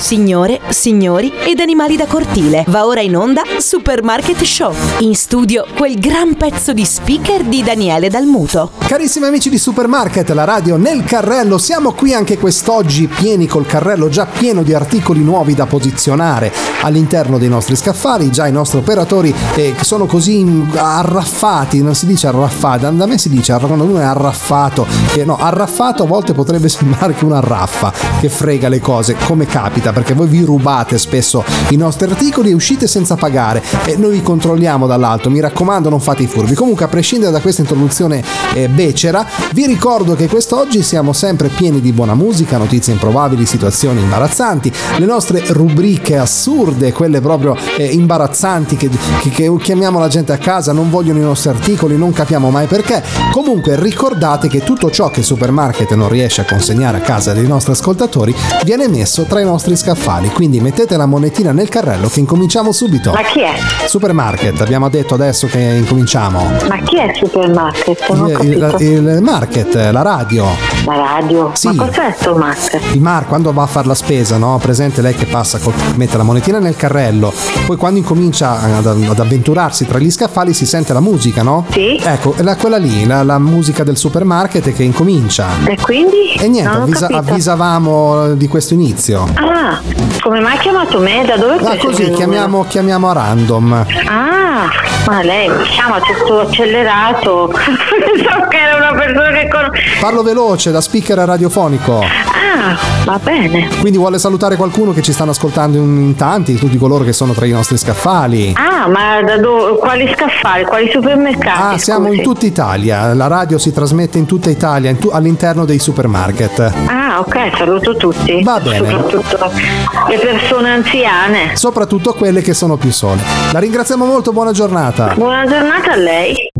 Signore, signori ed animali da cortile. Va ora in onda Supermarket Show. In studio quel gran pezzo di speaker di Daniele Dalmuto. Carissimi amici di Supermarket, la radio nel carrello, siamo qui anche quest'oggi pieni col carrello già pieno di articoli nuovi da posizionare all'interno dei nostri scaffali, già i nostri operatori eh, sono così arraffati, non si dice arraffati, da me si dice quando uno è arraffato, che no, arraffato a volte potrebbe sembrare che una raffa che frega le cose, come capita, perché voi vi rubate spesso i nostri articoli e uscite senza pagare e noi vi controlliamo dall'alto, mi raccomando non fate i furbi. Comunque a prescindere da questa introduzione eh, becera, vi ricordo che quest'oggi siamo sempre pieni di buona musica, notizie improbabili, situazioni imbarazzanti, le nostre rubriche assurde, quelle proprio eh, imbarazzanti che, che, che chiamiamo la gente a casa, non vogliono i nostri articoli, non capiamo mai perché. Comunque ricordate che tutto ciò che il supermarket non riesce a consegnare a casa dei nostri ascoltatori viene messo tra i nostri scaffali, quindi mettete la monetina nel carrello che incominciamo subito. Ma chi è? Supermarket, abbiamo detto adesso che incominciamo. Ma chi è supermarket? Non ho Il, il- il market, la radio. La radio? Sì. Ma cos'è sto market? Il Mar quando va a fare la spesa, no? Presente lei che passa, col- mette la monetina nel carrello, poi quando incomincia ad, ad avventurarsi tra gli scaffali si sente la musica, no? Sì. Ecco, è la- quella lì, la, la musica del supermarket che incomincia. E quindi? E niente, avvisa- avvisavamo di questo inizio. Ah, come mai ha chiamato me? Da dove il così chiamiamo, chiamiamo a random. Ah, ma lei mi chiama tutto accelerato. Pensavo che era una persona che conosco. Parlo veloce da speaker radiofonico. Ah, va bene. Quindi vuole salutare qualcuno che ci stanno ascoltando in, in tanti, tutti coloro che sono tra i nostri scaffali. Ah, ma da dove? Quali scaffali? Quali supermercati? Ah, siamo scusi? in tutta Italia, la radio si trasmette in tutta Italia, in tu- all'interno dei supermarket. Ah, ok, saluto tutti. Va bene. Soprattutto le persone anziane. Soprattutto quelle che sono più sole. La ringraziamo molto, buona giornata. Buona giornata a lei.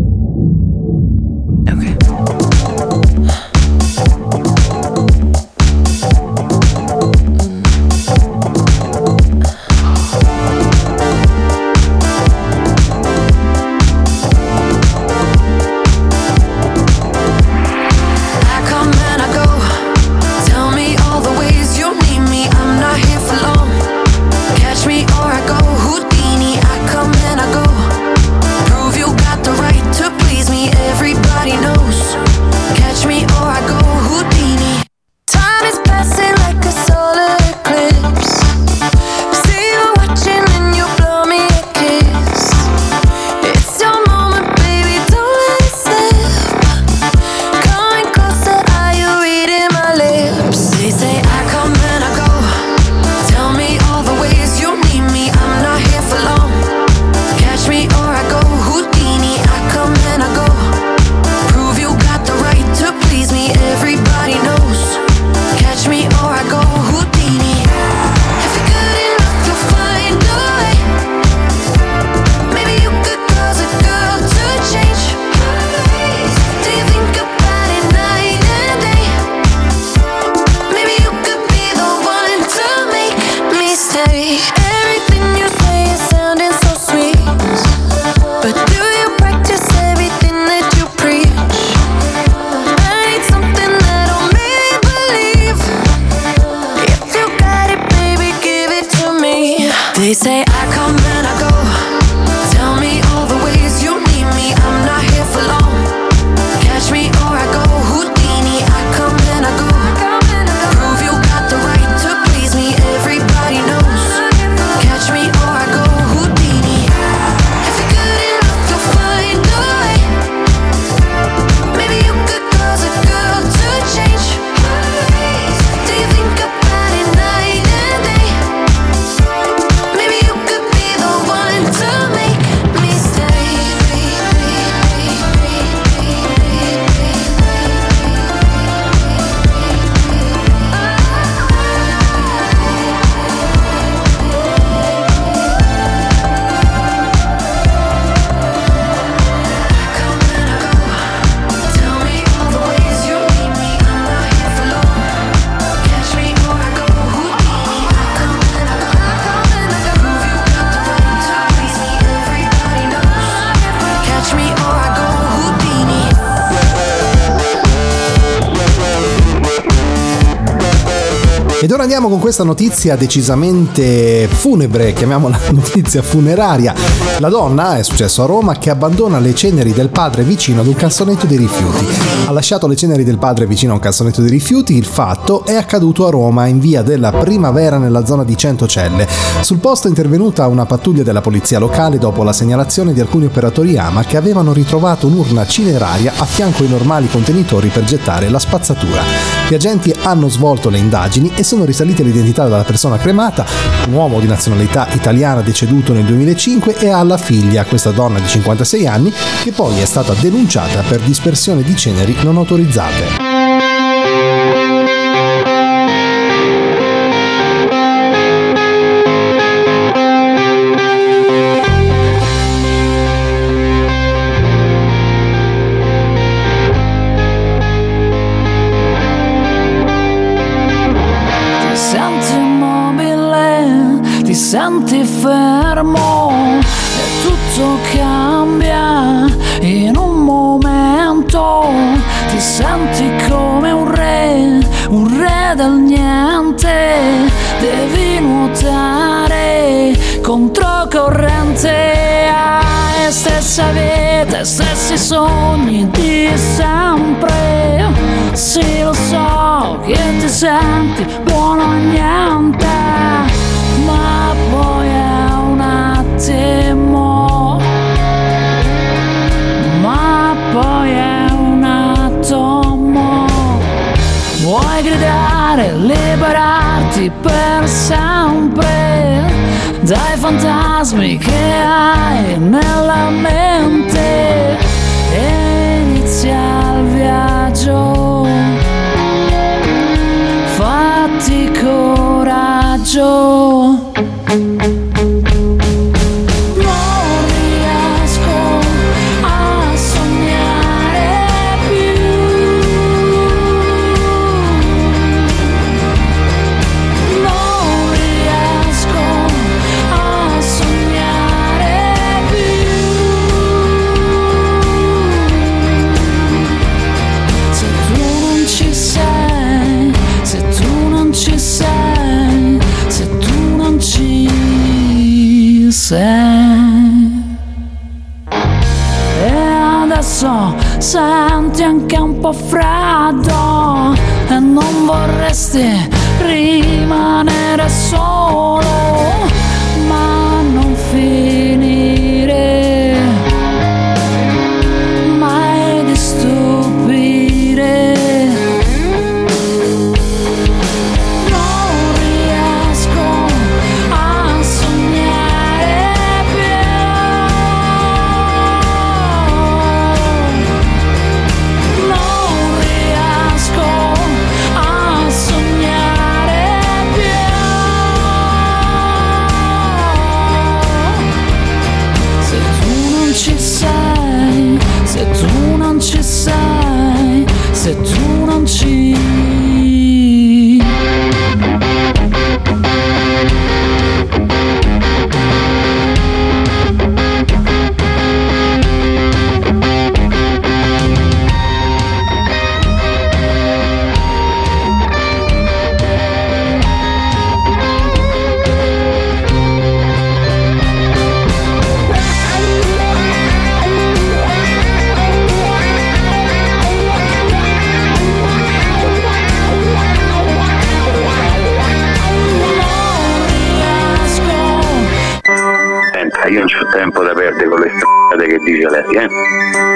Ed ora andiamo con questa notizia decisamente funebre, chiamiamola notizia funeraria. La donna, è successo a Roma, che abbandona le ceneri del padre vicino ad un cassonetto di rifiuti. Ha lasciato le ceneri del padre vicino a un cassonetto di rifiuti, il fatto è accaduto a Roma in via della Primavera nella zona di Centocelle. Sul posto è intervenuta una pattuglia della polizia locale dopo la segnalazione di alcuni operatori AMA che avevano ritrovato un'urna cineraria a fianco ai normali contenitori per gettare la spazzatura. Gli agenti hanno svolto le indagini e sono risalite l'identità della persona cremata, un uomo di nazionalità italiana deceduto nel 2005 e alla figlia, questa donna di 56 anni, che poi è stata denunciata per dispersione di ceneri non autorizzate. Vita, stessi sogni di sempre. Sì, lo so che ti senti buono a niente, ma poi è un attimo, ma poi è un atomo. Vuoi gridare, liberarti per sempre dai fantasmi che hai nella mente inizia il viaggio. Fatti coraggio. Adesso senti anche un po' freddo e non vorresti rimanere solo, strade che dice lei, eh?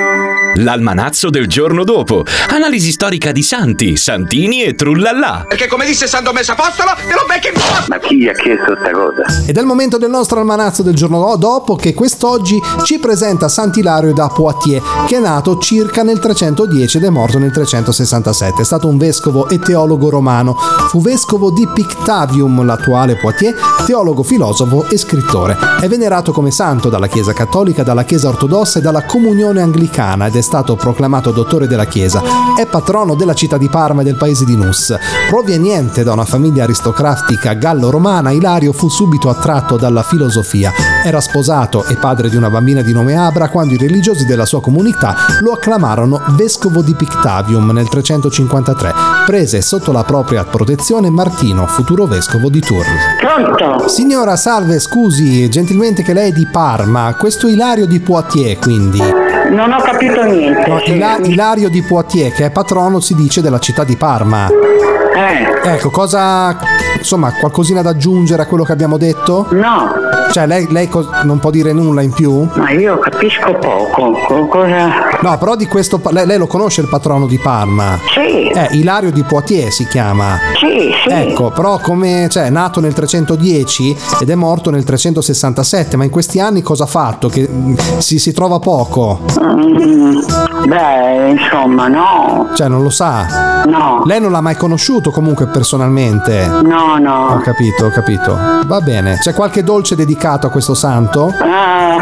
L'almanazzo del giorno dopo. Analisi storica di Santi, Santini e Trullallà. Perché come disse San Domenico Apostolo, te lo becchi in Ma chi gli ha chiesto sta cosa? Ed è il momento del nostro almanazzo del giorno dopo che quest'oggi ci presenta Sant'Ilario da Poitiers, che è nato circa nel 310 ed è morto nel 367. È stato un vescovo e teologo romano. Fu vescovo di Pictavium, l'attuale Poitiers, teologo, filosofo e scrittore. È venerato come santo dalla Chiesa cattolica, dalla Chiesa ortodossa e dalla Comunione anglicana ed è stato proclamato dottore della Chiesa. È patrono della città di Parma e del paese di Nus. Proveniente da una famiglia aristocratica gallo-romana, Ilario fu subito attratto dalla filosofia. Era sposato e padre di una bambina di nome Abra quando i religiosi della sua comunità lo acclamarono vescovo di Pictavium nel 353. Prese sotto la propria protezione Martino, futuro vescovo di Tours. Pronto? Signora, salve, scusi, gentilmente che lei è di Parma, questo Ilario di Poitiers quindi. Non ho capito niente. No, Ila- Ilario di Poitiers, che è patrono, si dice, della città di Parma. Eh, Ecco, cosa... insomma, qualcosina da aggiungere a quello che abbiamo detto? no, Cioè, lei, lei cos- non può dire nulla in più? ma io capisco poco. Co- Cosa... No, però di questo... pa- Lei, lei lo conosce il patrono di Parma? Sì, Eh, Ilario di Poitiers si chiama. sì, sì. Ecco, però come, cioè, è nato nel 310 ed è morto nel 367, ma in questi anni cosa ha fatto? Che mm, si, si trova poco, Mm, beh, insomma, no, cioè non lo sa. no, Lei non l'ha mai conosciuto comunque personalmente? no, Ho no. capito, ho capito. Va bene. C'è qualche dolce dedicato a questo santo? Ah,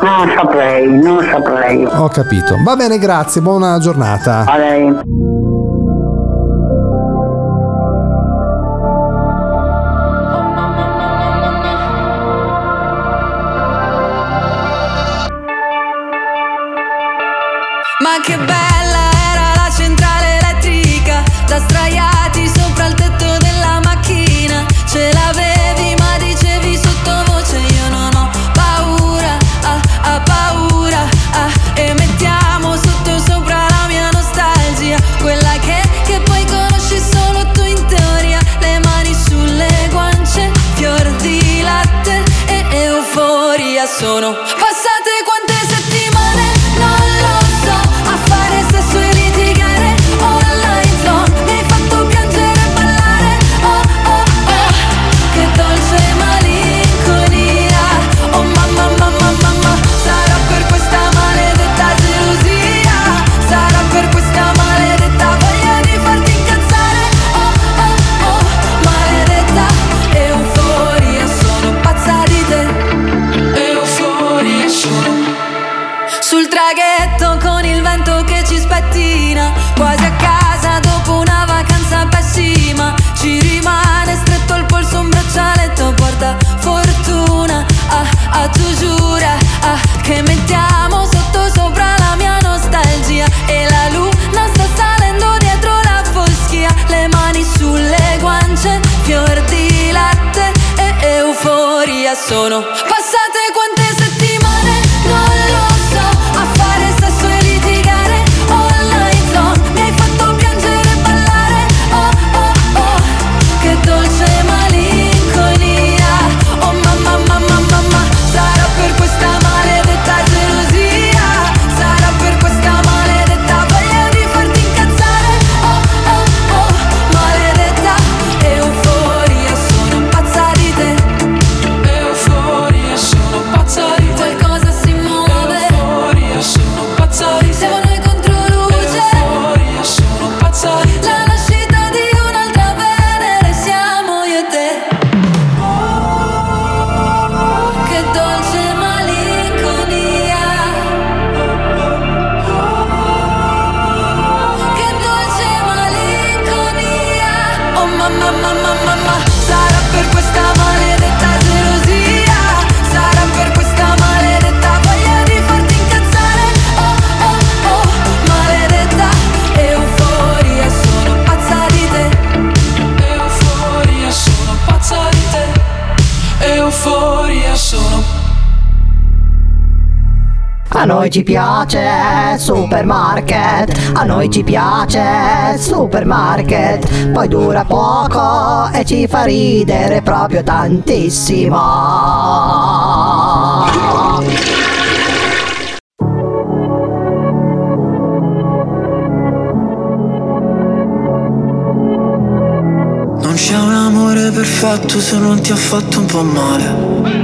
non saprei, non saprei. Ho capito. Va bene, grazie, buona giornata. A A noi ci piace supermarket, a noi ci piace supermarket, poi dura poco e ci fa ridere proprio tantissimo. Non c'è un amore perfetto se non ti ha fatto un po' male.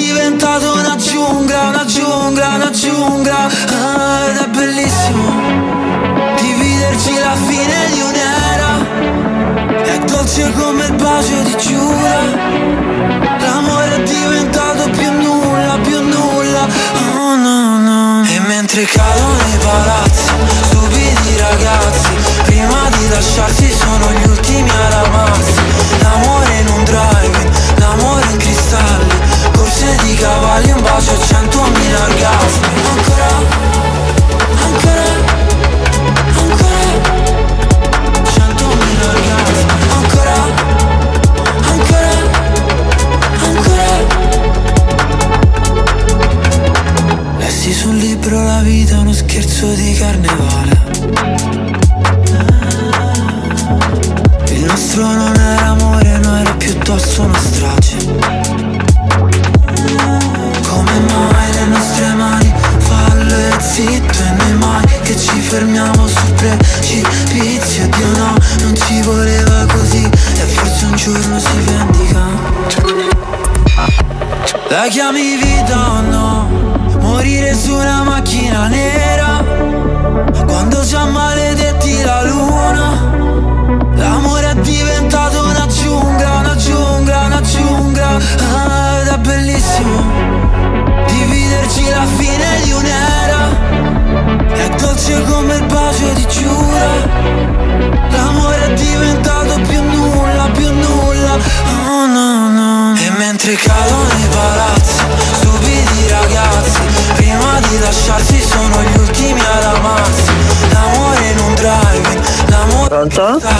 diventato una giungla, una giungla, una giungla. Ah, Ed è bellissimo dividerci la fine di un'era. È dolce come il bacio di Giura L'amore è diventato più nulla, più nulla. Oh, no, no. E mentre cadono i palazzi, stupidi ragazzi Prima di lasciarsi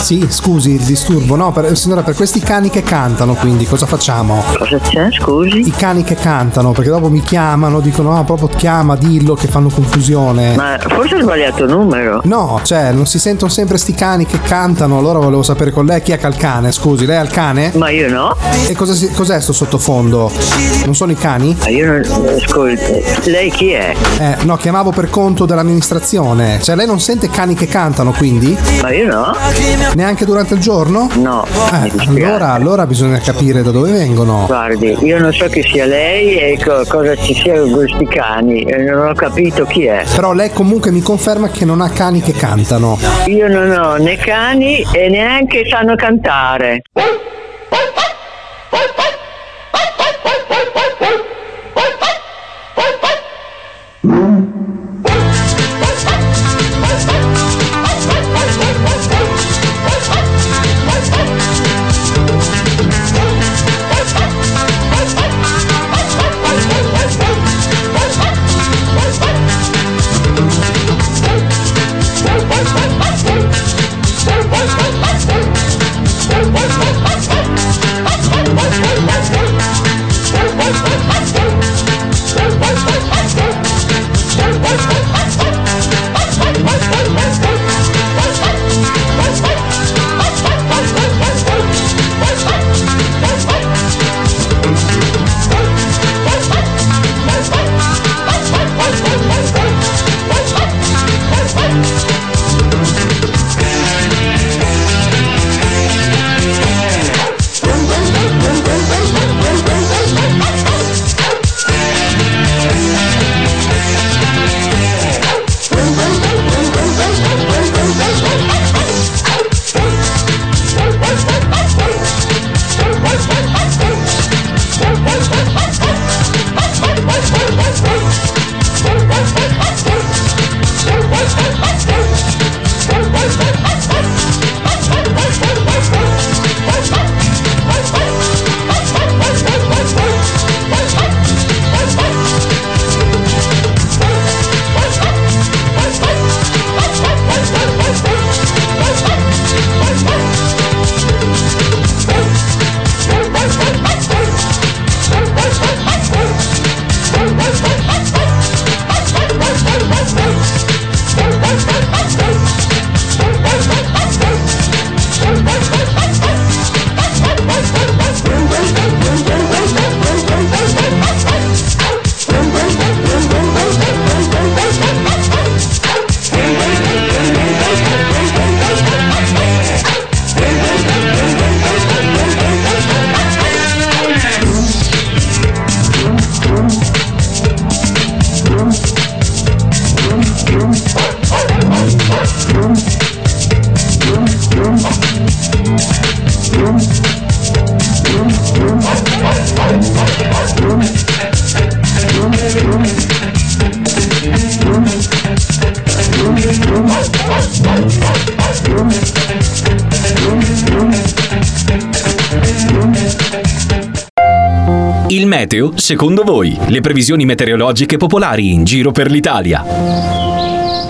Sì, scusi il disturbo. No, per- signora, per questi cani che cantano, quindi cosa facciamo? Cosa c'è, scusi? I cani che cantano, perché dopo mi chiamano, dicono, no, proprio chiama, dillo, che fanno confusione. Ma forse ho sbagliato numero. No, cioè, non si sentono sempre sti cani che cantano, allora volevo sapere con lei chi è che ha il cane, scusi, lei ha il cane? Ma io no. E cosa si- cos'è sto sottofondo? Non sono i cani? Ma io non. Ascolti, lei chi è? Eh, no, chiamavo per conto dell'amministrazione. Cioè, lei non sente cani che cantano, quindi? Ma io no. Neanche durante il giorno? No. Eh, allora, allora bisogna capire da dove vengono. Guardi, io non so chi sia lei e co- cosa ci sia con questi cani. e Non ho capito chi è. Però lei comunque mi conferma che non ha cani che cantano. Io non ho né cani e neanche sanno cantare. Meteo, secondo voi, le previsioni meteorologiche popolari in giro per l'Italia.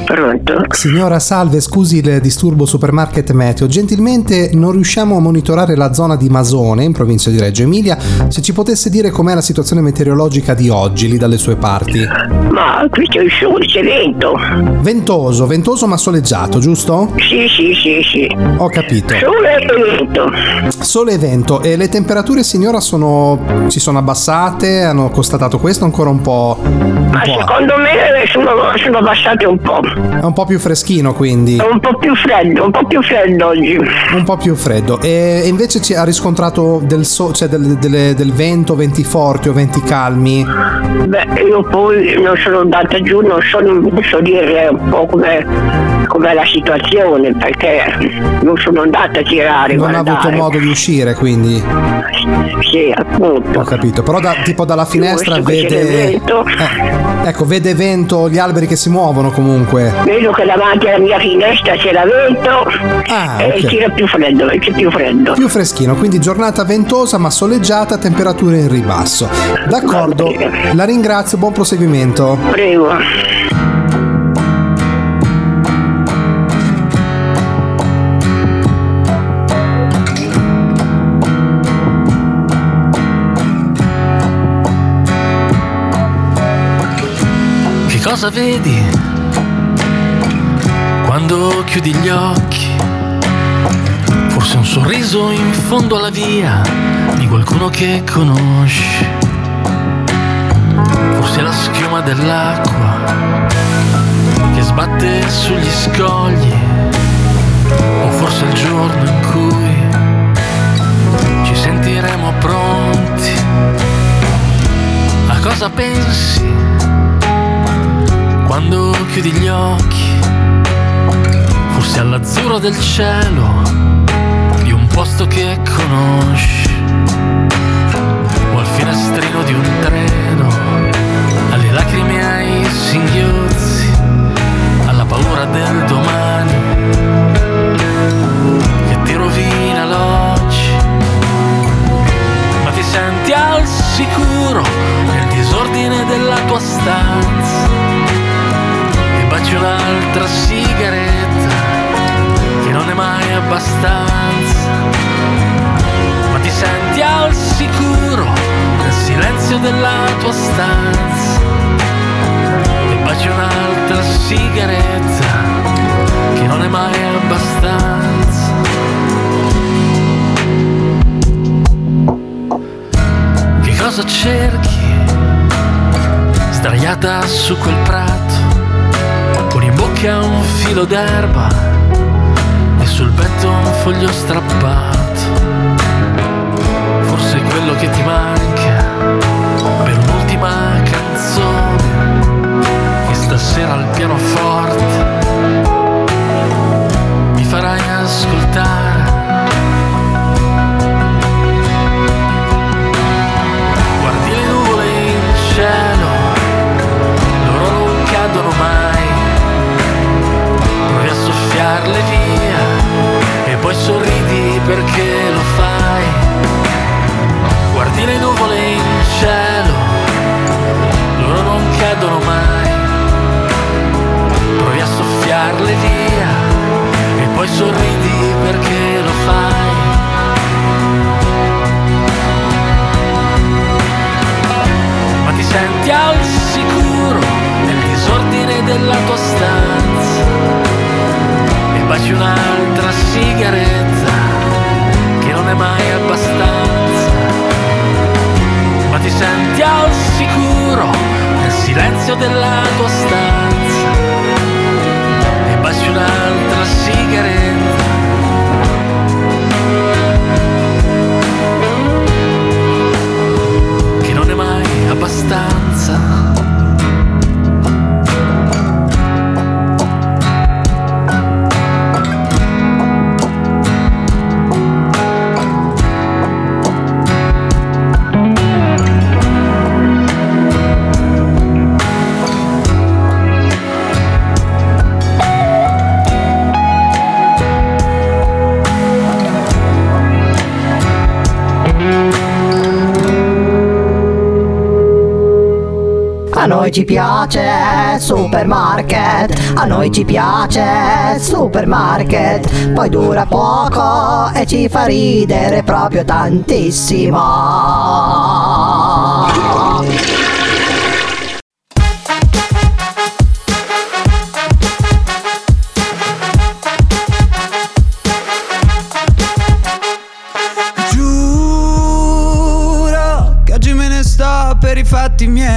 Pronto? Signora, salve, scusi il disturbo supermarket meteo. Gentilmente non riusciamo a monitorare la zona di Masone, in provincia di Reggio Emilia. Se ci potesse dire com'è la situazione meteorologica di oggi, lì dalle sue parti. Ma qui c'è il sole, c'è vento. Ventoso, ventoso ma soleggiato, giusto? Sì, sì, sì, sì. Ho capito. Sole e vento. Sole e vento. E le temperature, signora, sono, si sono abbassate? Hanno constatato questo ancora un po'? Un Ma po', secondo me sono, sono abbassate un po'. È un po' più freschino, quindi. È un po' più freddo, un po' più freddo oggi. Un po' più freddo. E invece ci ha riscontrato del, so- cioè del, delle- del vento, venti forti o venti calmi? Beh, io poi non sono andata giù, non so, non so dire un po' com'è, com'è la situazione, perché non sono andata a girare. Non ha guardare. avuto modo di uscire, quindi. Sì, appunto. Ho capito. Però da- tipo dalla finestra vede. del vento. Eh, ecco, vede vento, gli alberi che si muovono comunque. Vedo che davanti alla mia finestra c'è la vento Ah, e ok. c'era più freddo, c'è più freddo. Più freschino, quindi giornata ventosa ma soleggiata, temperature in ribasso. D'accordo, la ringrazio, buon proseguimento. Prego. Che cosa vedi quando chiudi gli occhi? Forse un sorriso in fondo alla via di qualcuno che conosci. Forse la schiuma dell'acqua che sbatte sugli scogli. O forse il giorno in cui ci sentiremo pronti. A cosa pensi? quando chiudi gli occhi, forse all'azzurro del cielo di un posto che conosci, o al finestrino di un treno, alle lacrime ai singhiozzi, alla paura del domani che ti rovina l'oggi, ma ti senti al sicuro nel disordine su quel prato con in bocca un filo d'erba e sul petto un foglio strappato. Della tua stanza noi ci piace supermarket, a noi ci piace supermarket, poi dura poco e ci fa ridere proprio tantissimo. Giuro che oggi me ne sto per i fatti miei.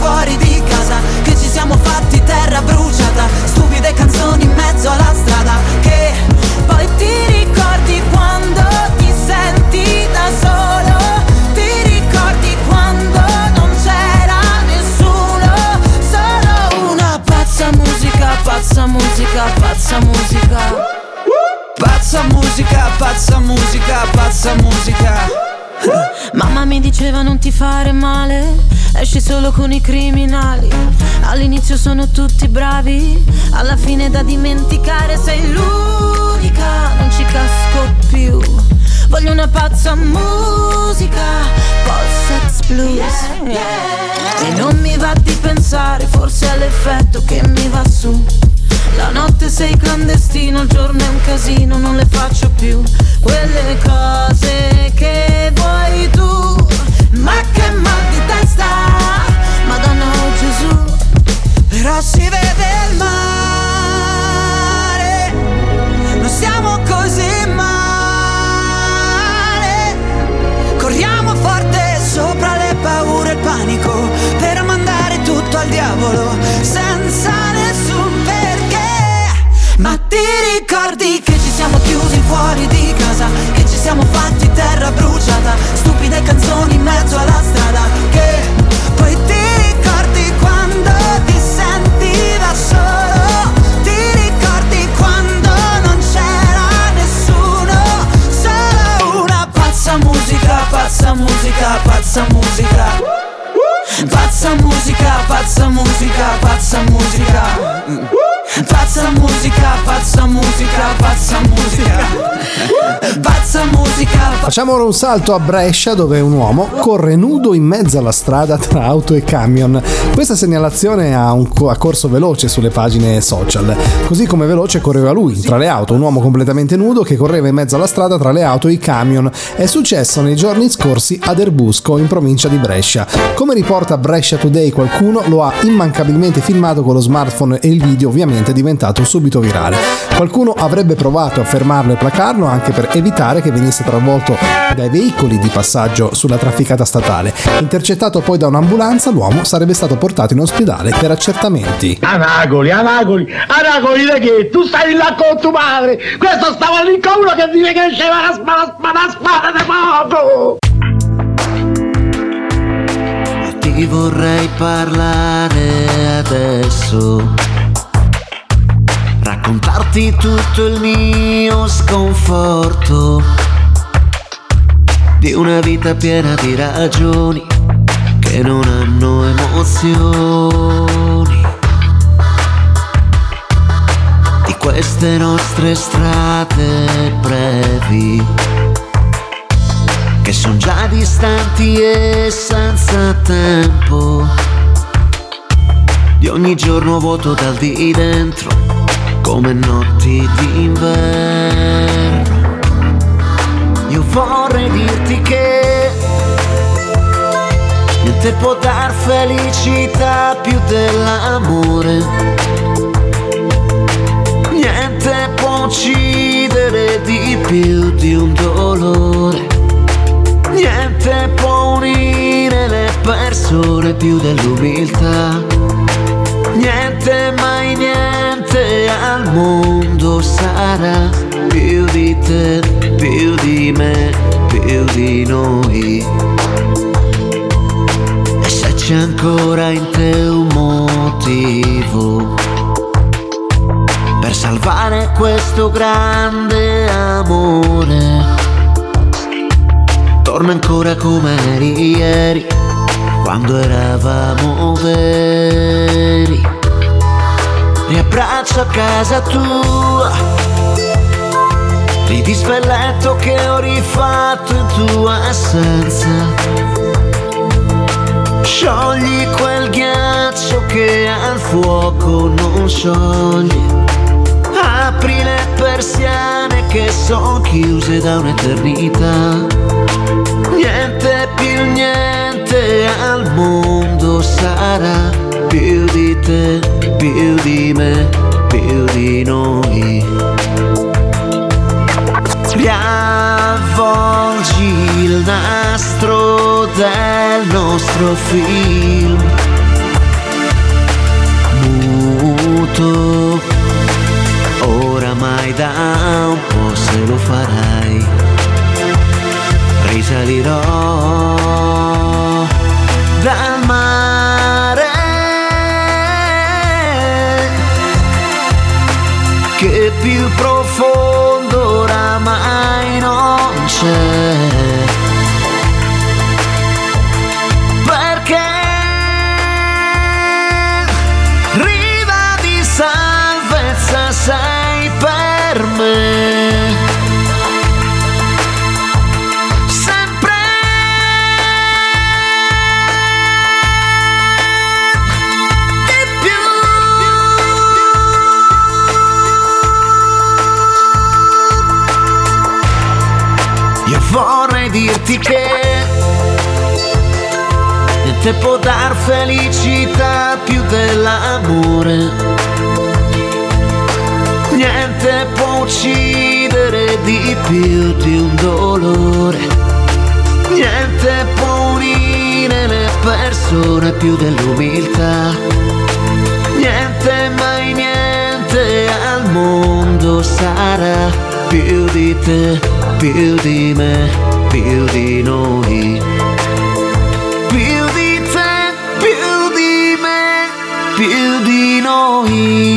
fuori di casa? Che ci siamo fatti terra bruciata? Stupide canzoni in mezzo alla strada. Che Poi ti ricordi quando ti senti da solo? Ti ricordi quando non c'era nessuno? Solo una pazza musica, pazza musica, pazza musica. pazza musica, pazza musica, pazza musica. Mamma mi diceva non ti fare male, esci solo con i criminali. All'inizio sono tutti bravi, alla fine da dimenticare sei l'unica, non ci casco più. Voglio una pazza musica, post-sex blues. E non mi va di pensare, forse è l'effetto che mi va su. La notte sei clandestino, il giorno è un casino, non le faccio più quelle cose che Si vede il mare, non siamo così male. Corriamo forte sopra le paure e il panico per mandare tutto al diavolo senza nessun perché. Ma ti ricordi che ci siamo chiusi fuori di casa, che ci siamo fatti terra bruciata, stupide canzoni in mezzo alla pazza musica. Pazza musica, pazza musica, pazza musica. Pazza musica, pazza musica, pazza musica. Pazza musica. Facciamo ora un salto a Brescia dove un uomo corre nudo in mezzo alla strada tra auto e camion. Questa segnalazione ha, un ha corso veloce sulle pagine social, così come veloce correva lui tra le auto, un uomo completamente nudo che correva in mezzo alla strada tra le auto e i camion. È successo nei giorni scorsi ad Erbusco in provincia di Brescia. Come riporta Brescia Today qualcuno lo ha immancabilmente filmato con lo smartphone e il video ovviamente è diventato subito virale. Qualcuno avrebbe provato a fermarlo e placarlo anche per evitare che venisse travolto dai veicoli di passaggio sulla trafficata statale. Intercettato poi da un'ambulanza, l'uomo sarebbe stato portato in ospedale per accertamenti. Anagoli, Anagoli, Anagoli da che? Tu stai là con tuo padre! Questo stava lì con uno che dice che c'era la spada, spada, spada di fuoco! Ti vorrei parlare adesso, raccontarti tutto il mio sconforto di una vita piena di ragioni che non hanno emozioni, di queste nostre strade brevi che sono già distanti e senza tempo. Di ogni giorno vuoto dal di dentro, come notti d'inverno. Io vorrei dirti che niente può dar felicità più dell'amore. Niente può uccidere di più di un dolore. Niente può unire le persone più dell'umiltà. Niente mai mondo sarà più di te, più di me, più di noi. E se c'è ancora in te un motivo per salvare questo grande amore, torna ancora come eri ieri, quando eravamo veri. Riabbraccio a casa tua, ridi spelletto che ho rifatto in tua assenza. Sciogli quel ghiaccio che al fuoco non scioglie. Apri le persiane che sono chiuse da un'eternità. Niente più niente al mondo sarà più di te, più di me, più di noi. Riavvolgi il nastro del nostro film. Muto, oramai da un po' se lo farai. Risalirò più profondo oramai non c'è. Perché riva di salvezza sei per me. Niente può dar felicità più dell'amore. Niente può uccidere di più di un dolore. Niente può unire le persone più dell'umiltà. Niente, mai niente al mondo sarà più di te, più di me, più di noi. Di noi.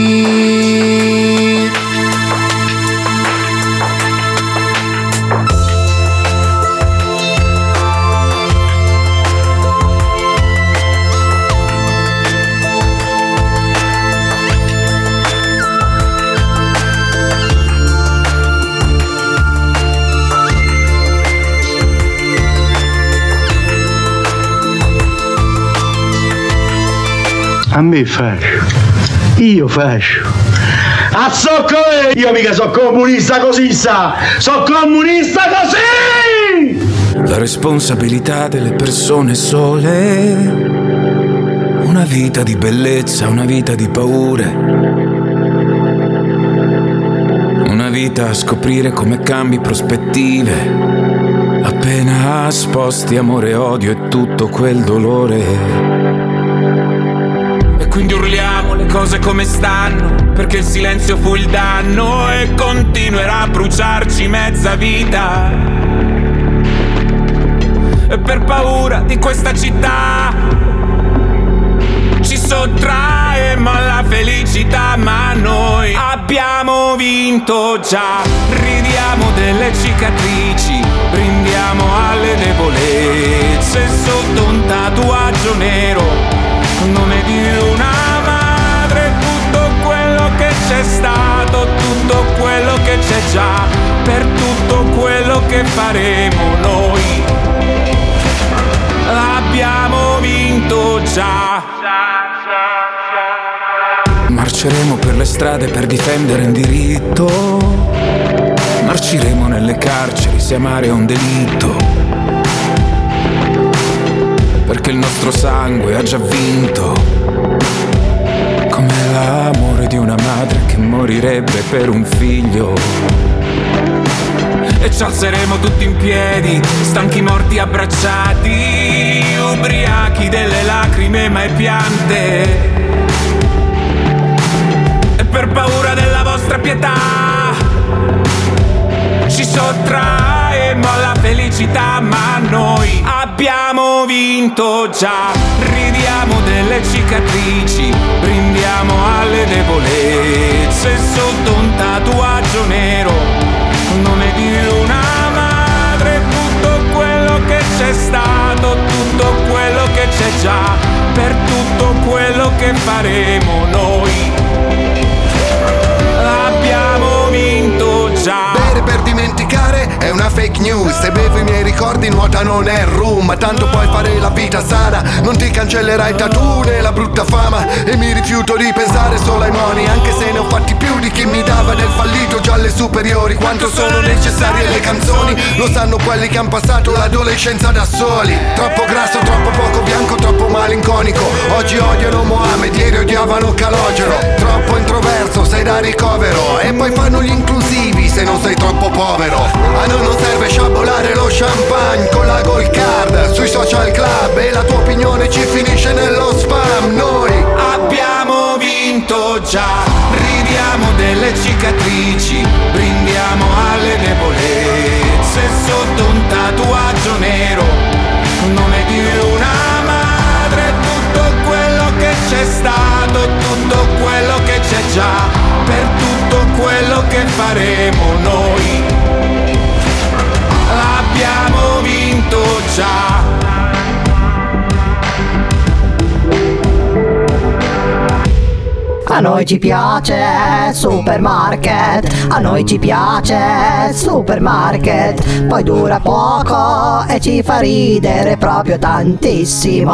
A me faccio. Io faccio. A zocco io mica sono comunista così sa! Sono comunista così! La responsabilità delle persone sole. Una vita di bellezza, una vita di paure. Una vita a scoprire come cambi prospettive. Appena sposti amore odio e tutto quel dolore. E quindi urliamo cose come stanno, perché il silenzio fu il danno e continuerà a bruciarci mezza vita. E per paura di questa città ci sottraemo alla felicità, ma noi abbiamo vinto già. Ridiamo delle cicatrici, brindiamo alle debolezze sotto un tatuaggio nero nome di una c'è stato, tutto quello che c'è già, per tutto quello che faremo noi. Abbiamo vinto già. Marceremo per le strade per difendere un diritto. Marciremo nelle carceri se amare è un delitto. Perché il nostro sangue ha già vinto. Come l'amore di una madre che morirebbe per un figlio. e ci alzeremo tutti in piedi, stanchi morti abbracciati, ubriachi delle lacrime mai piante. E per paura della vostra pietà ci sottraemo alla felicità, ma noi abbiamo vinto già. Ridiamo delle cicatrici, brindiamo alle debolezze sotto un tatuaggio nero. Nome di una madre, tutto quello che c'è stato, tutto quello che c'è già, per tutto quello che faremo noi. Già. Bere per dimenticare è una fake news. Se bevo i miei ricordi nuota non è rum Ma tanto puoi fare la vita sana. Non ti cancellerai tattoo né la brutta fama. E mi rifiuto di pensare solo ai moni. Anche se ne ho fatti più di chi mi dava del fallito già alle superiori. Quanto sono necessarie le canzoni Lo sanno quelli che hanno passato l'adolescenza da soli. Troppo grasso, troppo poco bianco, troppo malinconico. Oggi odiano Mohamed, ieri odiavano Calogero. Troppo introverso, sei da ricovero. E poi fanno gli inclusivi se non sei troppo povero. A noi non serve sciabolare lo champagne con la gold card. Sui social club e la tua opinione ci finisce nello spam. Noi Abbiamo vinto già, ridiamo delle cicatrici, brindiamo alle debolezze sotto un tatuaggio nero. Nome di una madre, tutto quello che c'è stato, tutto quello che c'è già, per tutto quello che faremo noi. Abbiamo vinto già. A noi ci piace supermarket, a noi ci piace supermarket, poi dura poco e ci fa ridere proprio tantissimo.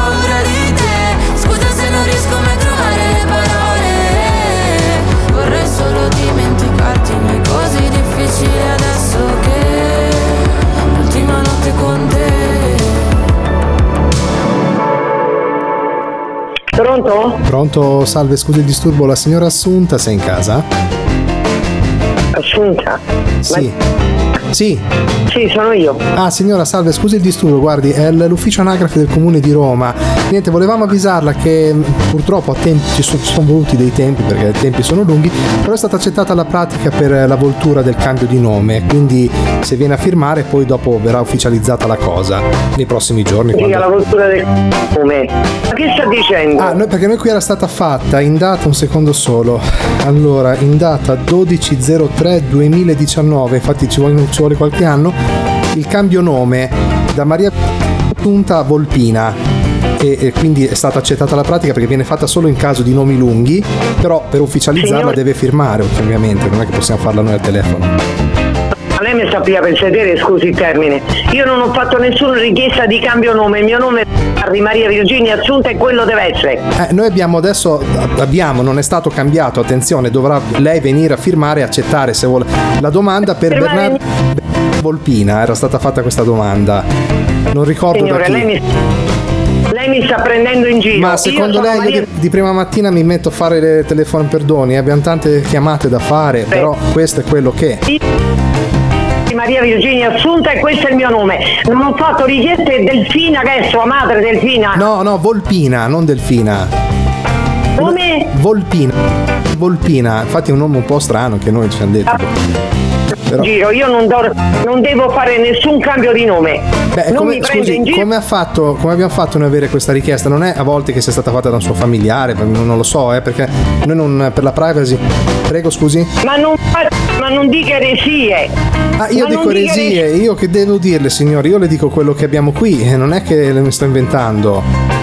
Difficile adesso che l'ultima notte con te. Pronto? Pronto? Salve, scusi il disturbo, la signora Assunta sei in casa? Assunta? Sì. Sì. Sì, sono io. Ah, signora, salve, scusi il disturbo, guardi, è l'ufficio anagrafe del comune di Roma. Niente, volevamo avvisarla che mh, purtroppo a tempi, ci sono, sono voluti dei tempi perché i tempi sono lunghi, però è stata accettata la pratica per eh, la voltura del cambio di nome, quindi se viene a firmare poi dopo verrà ufficializzata la cosa nei prossimi giorni. Quando- la cultura del nome. Ma che sta dicendo? Ah, noi- perché noi qui era stata fatta in data un secondo solo. Allora, in data 12.03.2019, infatti ci vuole, ci vuole qualche anno, il cambio nome da Maria Punta a Volpina. E, e quindi è stata accettata la pratica perché viene fatta solo in caso di nomi lunghi, però per ufficializzarla Signor- deve firmare ovviamente, non è che possiamo farla noi al telefono. Lei mi sappia per sedere, scusi il termine. Io non ho fatto nessuna richiesta di cambio nome, il mio nome è Barri Maria Virginia Assunta e quello deve essere. Eh, noi abbiamo adesso, abbiamo, non è stato cambiato, attenzione, dovrà lei venire a firmare e accettare se vuole. La domanda per Bernardo Volpina, era stata fatta questa domanda. Non ricordo Signore, da chi. lei mi, lei mi sta prendendo in giro. Ma Io secondo lei io Maria- di, di prima mattina mi metto a fare le telefoni perdoni, abbiamo tante chiamate da fare, però questo è quello che. Maria Virginia Assunta e questo è il mio nome. Non ho fatto richieste Delfina che è sua madre Delfina. No, no, Volpina, non Delfina. Come? Volpina. Volpina, infatti è un nome un po' strano che noi ci hanno detto. Però- Giro, io non, do- non devo fare nessun cambio di nome. Beh, non come, scusi, in giro. come, ha fatto, come abbiamo fatto noi avere questa richiesta? Non è a volte che sia stata fatta da un suo familiare, non, non lo so, eh, perché noi non, per la privacy. Prego, scusi. Ma non, ma non dica eresie. Ah, io Ma dico eresie, io che devo dirle, signore? Io le dico quello che abbiamo qui, non è che le mi sto inventando.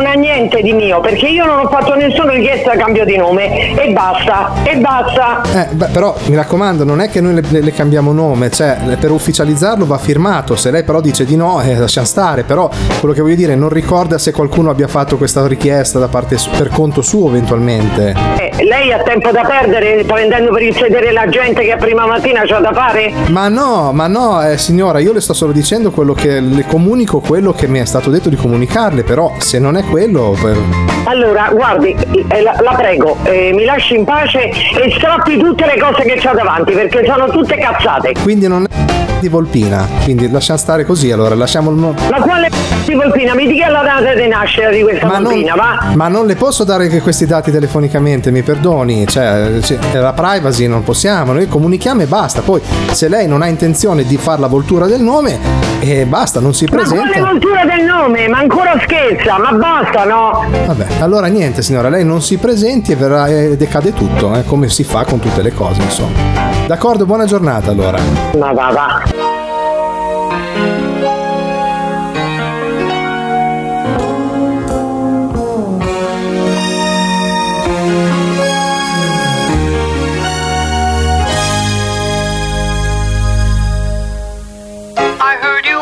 Non ha niente di mio perché io non ho fatto nessuna richiesta di cambio di nome e basta, e basta. Eh, beh, però mi raccomando, non è che noi le, le- le cambiamo nome, cioè per ufficializzarlo va firmato. Se lei però dice di no, eh, lasciamo stare. Però quello che voglio dire, non ricorda se qualcuno abbia fatto questa richiesta da parte su- per conto suo eventualmente. Eh, lei ha tempo da perdere prendendo per il sedere la gente che a prima mattina c'ha da fare? Ma no, ma no, eh, signora, io le sto solo dicendo quello che le comunico, quello che mi è stato detto di comunicarle, però se non è quello... per- Allora, guardi, eh, la, la prego, eh, mi lasci in pace e strappi tutte le cose che c'ha davanti perché sono tutte cazzate. Quindi non è di Volpina, quindi lasciamo stare così, allora lasciamo il nome. Ma quale di Volpina? Mi dica la data di nascita di questa Ma non, Volpina, va? ma non le posso dare questi dati telefonicamente, mi perdoni, cioè, la privacy non possiamo, noi comunichiamo e basta, poi se lei non ha intenzione di fare la voltura del nome, e basta, non si Ma quale presenta. voltura del nome? Ma ancora scherza, ma basta, no? Vabbè, allora niente signora, lei non si presenti e verrà e decade tutto, eh, come si fa con tutte le cose, insomma. D'accordo, buona giornata allora. Ma va, va.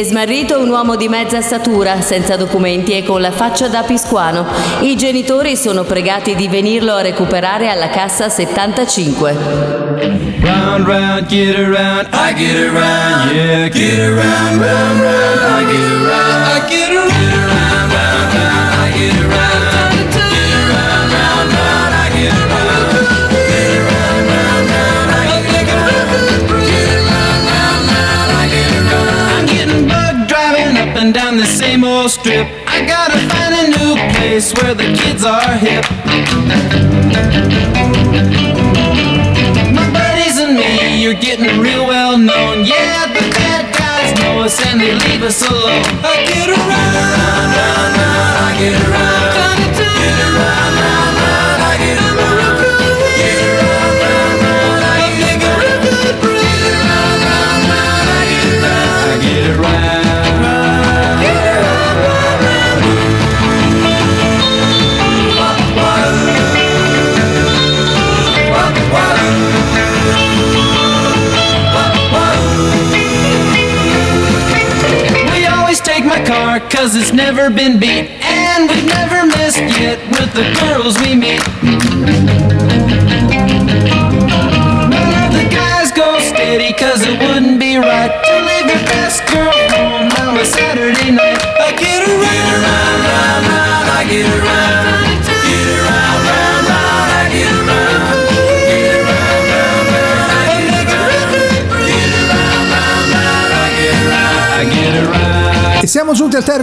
È smarrito un uomo di mezza statura, senza documenti e con la faccia da piscuano. I genitori sono pregati di venirlo a recuperare alla cassa 75. Round, round, get around, I get around, yeah, get around, round, round, I get around, I get around, strip. I gotta find a new place where the kids are hip. My buddies and me, you're getting real well known. Yeah, the bad guys know us and they leave us alone. I get around, round, round, round, I get around. Get around, been beat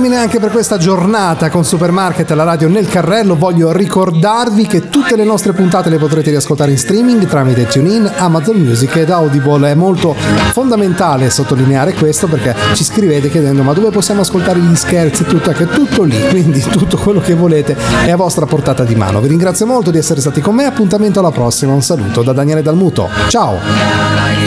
termine anche per questa giornata con Supermarket la radio nel carrello. Voglio ricordarvi che tutte le nostre puntate le potrete riascoltare in streaming tramite TuneIn, Amazon Music ed Audible. È molto fondamentale sottolineare questo perché ci scrivete chiedendo ma dove possiamo ascoltare gli scherzi e tutto, è tutto lì, quindi tutto quello che volete è a vostra portata di mano. Vi ringrazio molto di essere stati con me, appuntamento alla prossima. Un saluto da Daniele Dalmuto. Ciao!